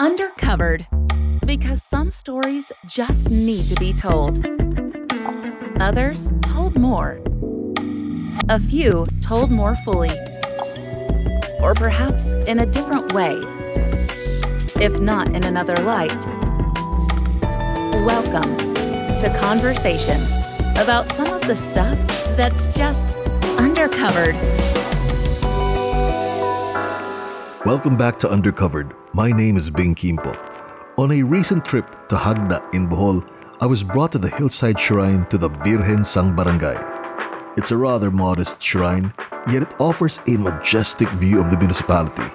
Undercovered. Because some stories just need to be told. Others told more. A few told more fully. Or perhaps in a different way. If not in another light. Welcome to Conversation about some of the stuff that's just undercovered. Welcome back to Undercovered. My name is Bing Kimpo. On a recent trip to Jagna in Bohol, I was brought to the hillside shrine to the Birhen Sang Barangay. It's a rather modest shrine, yet it offers a majestic view of the municipality.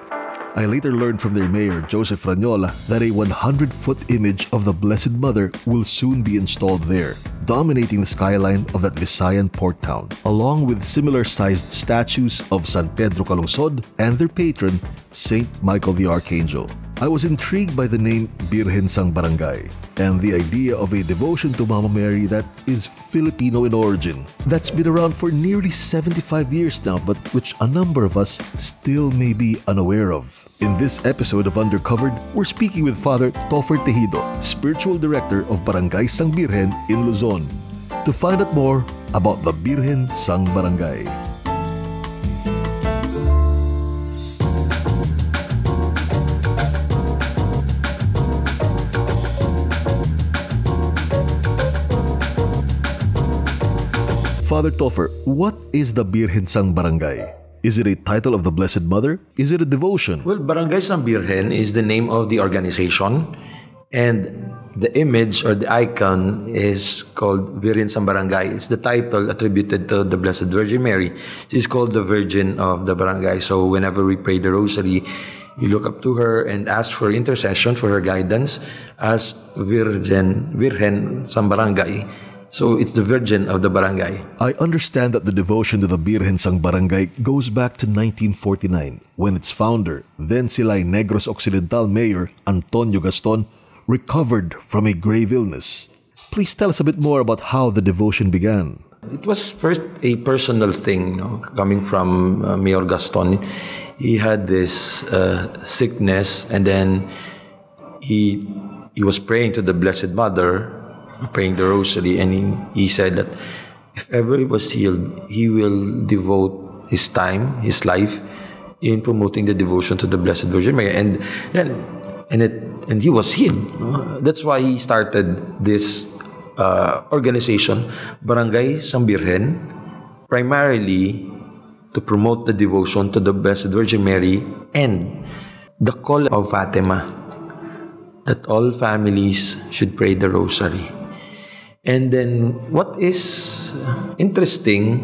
I later learned from their mayor, Joseph Rañola, that a 100 foot image of the Blessed Mother will soon be installed there, dominating the skyline of that Visayan port town, along with similar sized statues of San Pedro Calungsod and their patron, Saint Michael the Archangel. I was intrigued by the name Birhen Sang Barangay and the idea of a devotion to Mama Mary that is Filipino in origin. That's been around for nearly 75 years now, but which a number of us still may be unaware of. In this episode of Undercovered, we're speaking with Father Toffer Tejido, Spiritual Director of Barangay Sang Birhen in Luzon, to find out more about the Birhen Sang Barangay. Father Toffer, what is the Birhen Sang Barangay? Is it a title of the Blessed Mother? Is it a devotion? Well, Barangay San Birhen is the name of the organization, and the image or the icon is called Virgen San Barangay. It's the title attributed to the Blessed Virgin Mary. She's called the Virgin of the Barangay. So whenever we pray the Rosary, you look up to her and ask for intercession for her guidance as Virgin Virgen San Barangay. So it's the Virgin of the Barangay. I understand that the devotion to the Birhen Sang Barangay goes back to 1949 when its founder, then Silay Negros Occidental Mayor Antonio Gaston, recovered from a grave illness. Please tell us a bit more about how the devotion began. It was first a personal thing, you know, coming from uh, Mayor Gaston. He had this uh, sickness, and then he he was praying to the Blessed Mother, praying the Rosary, and he, he said that if ever he was healed, he will devote his time, his life, in promoting the devotion to the Blessed Virgin Mary, and then and it and he was healed. That's why he started this uh, organization, Barangay Sang Birhen, primarily to promote the devotion to the Blessed Virgin Mary and the call of Fatima that all families should pray the Rosary. And then what is interesting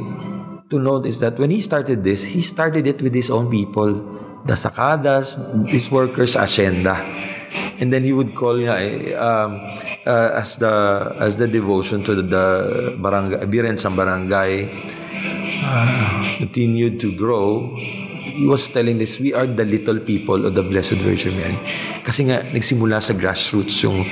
to note is that when he started this, he started it with his own people, the sakadas, his workers, hacienda. And then he would call uh, um, uh, as the as the devotion to the, the barangay, Biren San Barangay uh, continued to grow. He was telling this, we are the little people of the Blessed Virgin Mary. Kasi nga, nagsimula sa grassroots yung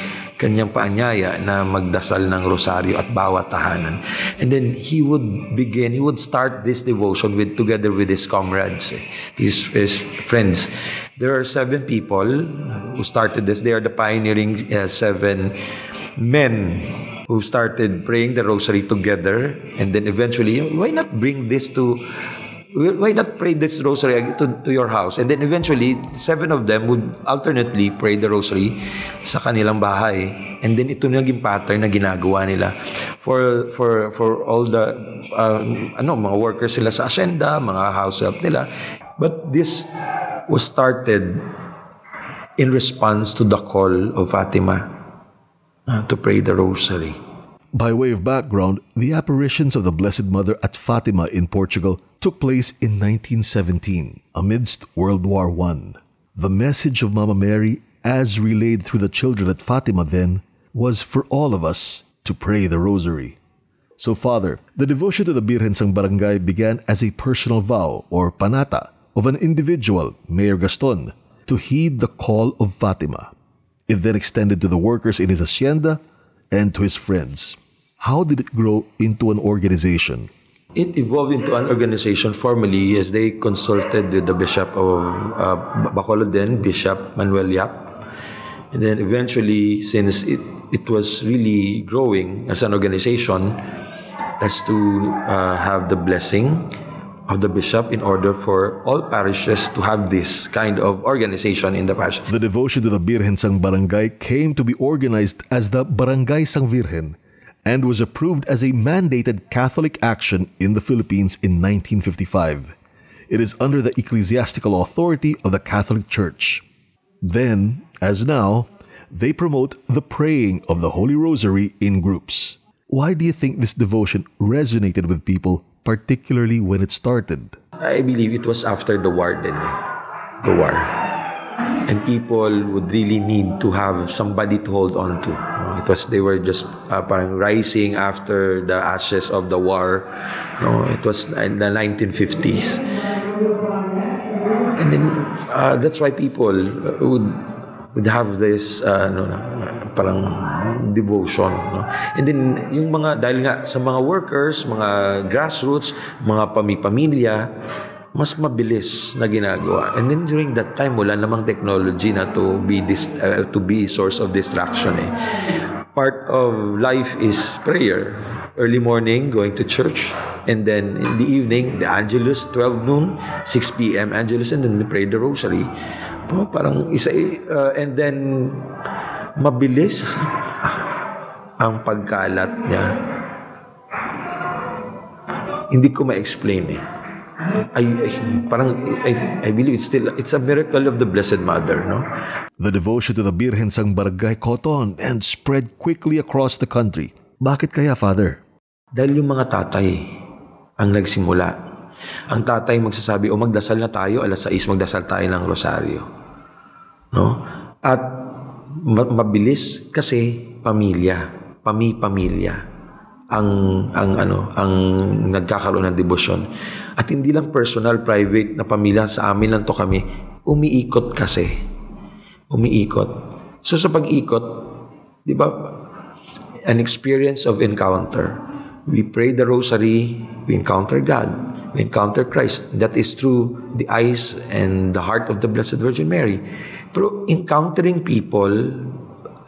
kanyang paanyaya na magdasal ng rosaryo at bawat tahanan. And then he would begin, he would start this devotion with together with his comrades, eh, his, his friends. There are seven people who started this. They are the pioneering uh, seven men who started praying the rosary together and then eventually why not bring this to why not pray this rosary to, to your house? And then eventually, seven of them would alternately pray the rosary sa kanilang bahay. And then ito na naging pattern na ginagawa nila for for for all the uh, ano mga workers sila sa hacienda, mga house help nila. But this was started in response to the call of Fatima uh, to pray the rosary. By way of background, the apparitions of the Blessed Mother at Fatima in Portugal took place in 1917 amidst World War I. The message of Mama Mary, as relayed through the children at Fatima then, was for all of us to pray the Rosary. So, Father, the devotion to the Birhen Sang Barangay began as a personal vow or panata of an individual, Mayor Gaston, to heed the call of Fatima. It then extended to the workers in his hacienda and to his friends. How did it grow into an organization? It evolved into an organization formally as they consulted with the Bishop of uh, Bacolod then, Bishop Manuel Yap. And then eventually, since it, it was really growing as an organization, that's to uh, have the blessing of the bishop in order for all parishes to have this kind of organization in the parish. The devotion to the Birhen Sang Barangay came to be organized as the Barangay Sang Virgen and was approved as a mandated Catholic action in the Philippines in 1955. It is under the ecclesiastical authority of the Catholic Church. Then, as now, they promote the praying of the Holy Rosary in groups. Why do you think this devotion resonated with people, particularly when it started? I believe it was after the war then, eh. the war. And people would really need to have somebody to hold on to. It was, they were just uh, parang rising after the ashes of the war. No, it was in the 1950s. And then, uh, that's why people would would have this uh, ano na, parang devotion no and then yung mga dahil nga sa mga workers mga grassroots mga pami-pamilya mas mabilis na ginagawa. And then during that time wala namang technology na to be this uh, to be source of distraction eh. Part of life is prayer. Early morning going to church. And then in the evening the angelus 12 noon 6 p.m angelus and then we pray the rosary. Oh, parang isa uh, and then mabilis ang pagkalat niya. Hindi ko ma-explain eh. I, I parang I, I believe it's still it's a miracle of the Blessed Mother, no? The devotion to the Birhen Sang Barangay caught on and spread quickly across the country. Bakit kaya, Father? Dahil yung mga tatay ang nagsimula ang tatay magsasabi, o magdasal na tayo, alas 6 magdasal tayo ng rosaryo. No? At mabilis kasi pamilya, pami-pamilya ang ang ano ang nagkakaroon ng debosyon. At hindi lang personal, private na pamilya sa amin lang to kami. Umiikot kasi. Umiikot. So sa pag-ikot, 'di ba? An experience of encounter. We pray the rosary, we encounter God we encounter Christ. That is through the eyes and the heart of the Blessed Virgin Mary. Pero encountering people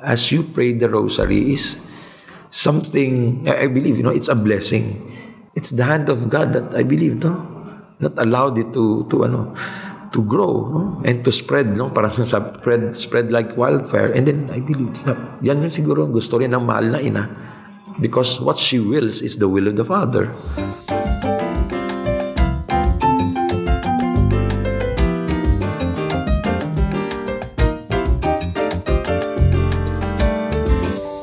as you pray the rosary is something, I believe, you know, it's a blessing. It's the hand of God that I believe, no? Not allowed it to, to ano, to grow no? and to spread no parang sa spread spread like wildfire and then I believe sa, yan yung siguro gusto rin ng mahal na ina because what she wills is the will of the Father.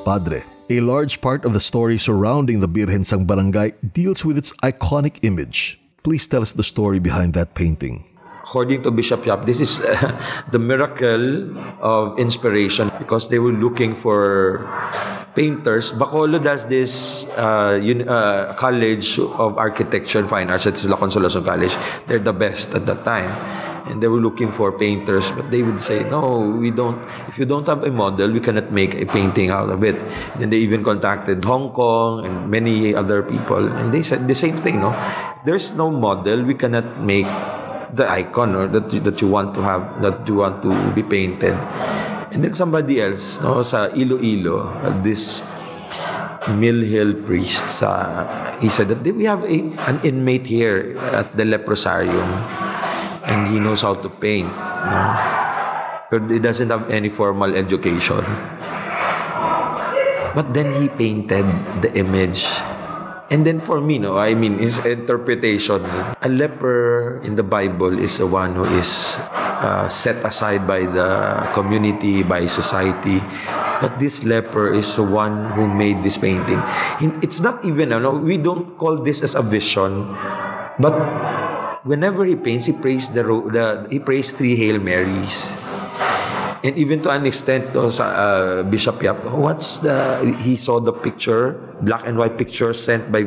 Padre, a large part of the story surrounding the Birhen Sang Barangay deals with its iconic image. Please tell us the story behind that painting. According to Bishop Yap, this is uh, the miracle of inspiration because they were looking for painters. Bacolod does this uh, un- uh, college of architecture and fine arts. It's La Consolacion College. They're the best at that time and they were looking for painters but they would say no we don't if you don't have a model we cannot make a painting out of it. Then they even contacted hong kong and many other people and they said the same thing no? There's no model we cannot make the icon or that you, that you want to have that you want to be painted. And then somebody else no sa Iloilo this Mill Hill priest uh, he said that we have a, an inmate here at the leprosarium and he knows how to paint. No? But he doesn't have any formal education. But then he painted the image. And then for me, no, I mean, his interpretation, a leper in the Bible is the one who is uh, set aside by the community, by society. But this leper is the one who made this painting. It's not even, no, we don't call this as a vision, but whenever he paints, he prays the, the he prays three Hail Marys. And even to an extent, uh, Bishop Yap, what's the, he saw the picture, black and white picture sent by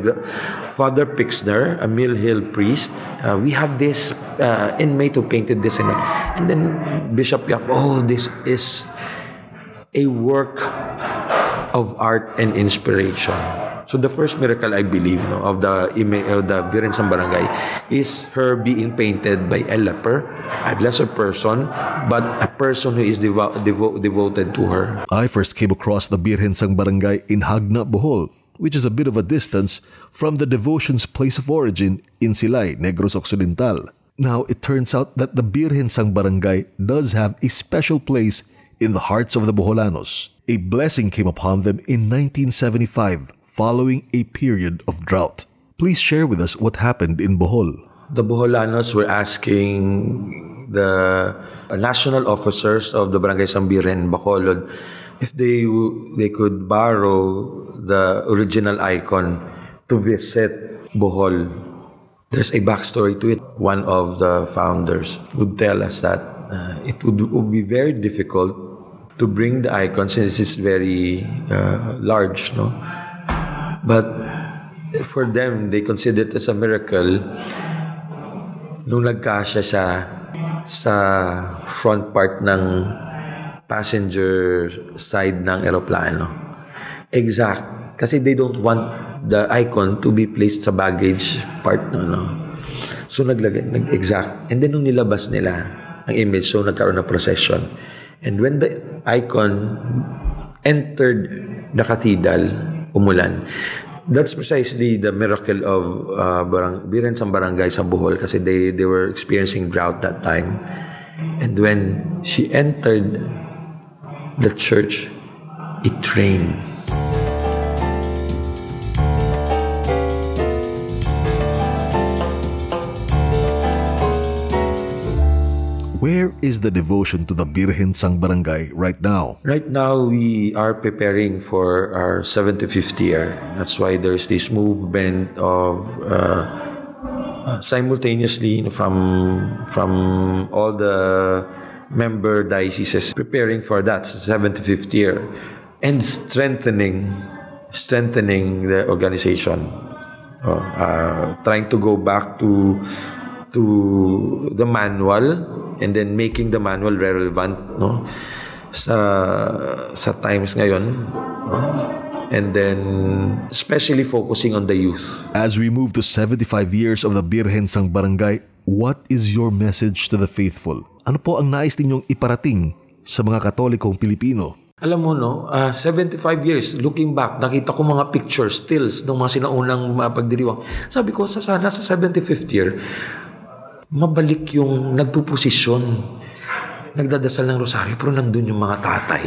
Father Pixner, a Mill Hill priest. Uh, we have this uh, inmate who painted this. And then Bishop Yap, oh, this is a work of art and inspiration. So the first miracle I believe no, of the of the Barangay is her being painted by a leper, a lesser person, but a person who is devo- devo- devoted to her. I first came across the Birhen Sang Barangay in Jagna, Bohol, which is a bit of a distance from the devotion's place of origin in Silay, Negros Occidental. Now, it turns out that the Birhen Sang Barangay does have a special place in the hearts of the Boholanos. A blessing came upon them in 1975 following a period of drought. Please share with us what happened in Bohol. The Boholanos were asking the national officers of the Barangay Sang Birhen, Bacolod, if they they could borrow the original icon to visit Bohol. There's a backstory to it. One of the founders would tell us that uh, it would, would be very difficult to bring the icon since it's very uh, large, no? But for them, they consider it as a miracle nung nagkasya siya sa front part ng passenger side ng eroplano. Exact. Kasi they don't want the icon to be placed sa baggage part. No, no. So naglagay, nag-exact. And then nung nilabas nila ang image, so nagkaroon ng procession. And when the icon entered the cathedral, umulan. That's precisely the miracle of uh, barang, Biren sa barangay sa Bohol kasi they, they were experiencing drought that time. And when she entered the church, it rained. Is the devotion to the Birhen Sang Barangay right now? Right now, we are preparing for our 75th year. That's why there's this movement of uh, uh, simultaneously from from all the member dioceses preparing for that 75th year and strengthening strengthening the organization. Oh, uh, trying to go back to to the manual and then making the manual relevant no sa sa times ngayon no? and then especially focusing on the youth As we move to 75 years of the Birhen Sang Barangay, what is your message to the faithful? Ano po ang nais ninyong iparating sa mga Katolikong Pilipino? alam mo no ah, 75 years looking back nakita ko mga pictures stills ng mga sinaunang mga pagdiriwang sabi ko sa sana sa 75th year mabalik yung nagpuposisyon nagdadasal ng rosaryo pero nandun yung mga tatay.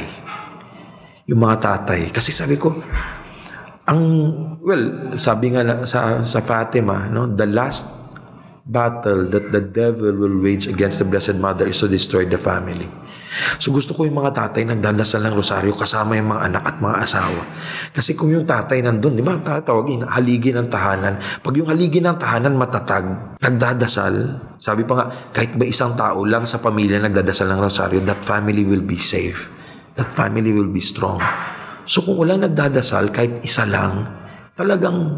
Yung mga tatay. Kasi sabi ko ang well sabi nga sa sa Fatima no the last battle that the devil will wage against the blessed mother is to destroy the family so gusto ko yung mga tatay nagdadasal ng rosaryo kasama yung mga anak at mga asawa. Kasi kung yung tatay nandun di ba tatawagin haligi ng tahanan. Pag yung haligi ng tahanan matatag nagdadasal. Sabi pa nga kahit ba isang tao lang sa pamilya nagdadasal ng rosaryo that family will be safe. That family will be strong. So kung walang nagdadasal, kahit isa lang, talagang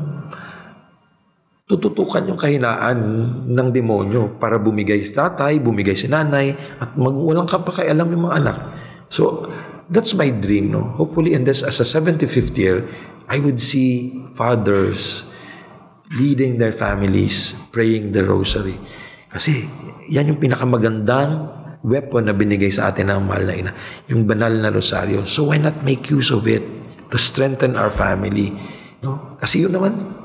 tututukan yung kahinaan ng demonyo para bumigay si tatay, bumigay si nanay, at mag, walang kapakialam yung mga anak. So, that's my dream, no? Hopefully, in this, as a 75th year, I would see fathers leading their families, praying the rosary. Kasi, yan yung pinakamagandang weapon na binigay sa atin ng mahal na ina, yung banal na rosaryo. So why not make use of it to strengthen our family? No? Kasi yun naman,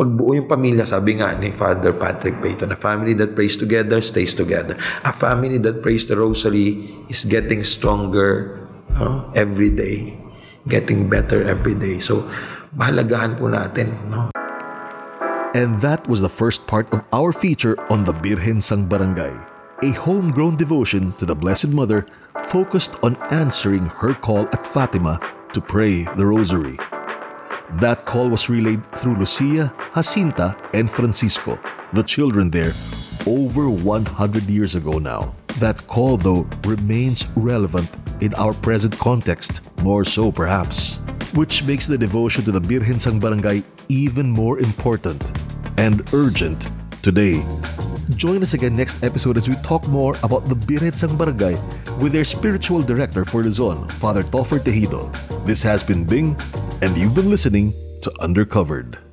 pagbuo yung pamilya, sabi nga ni Father Patrick Peyton, a family that prays together stays together. A family that prays the rosary is getting stronger every day, getting better every day. So, po natin. No? And that was the first part of our feature on the Birhen Sang Barangay, a homegrown devotion to the Blessed Mother focused on answering her call at Fatima to pray the Rosary. That call was relayed through Lucia, Jacinta, and Francisco, the children there, over 100 years ago now. That call, though, remains relevant in our present context, more so perhaps, which makes the devotion to the Birhen Sang Barangay even more important and urgent today. Join us again next episode as we talk more about the Birhen Sang Barangay with their spiritual director for Luzon, Father Toffer Tejido. This has been Bing, and you've been listening to Undercovered.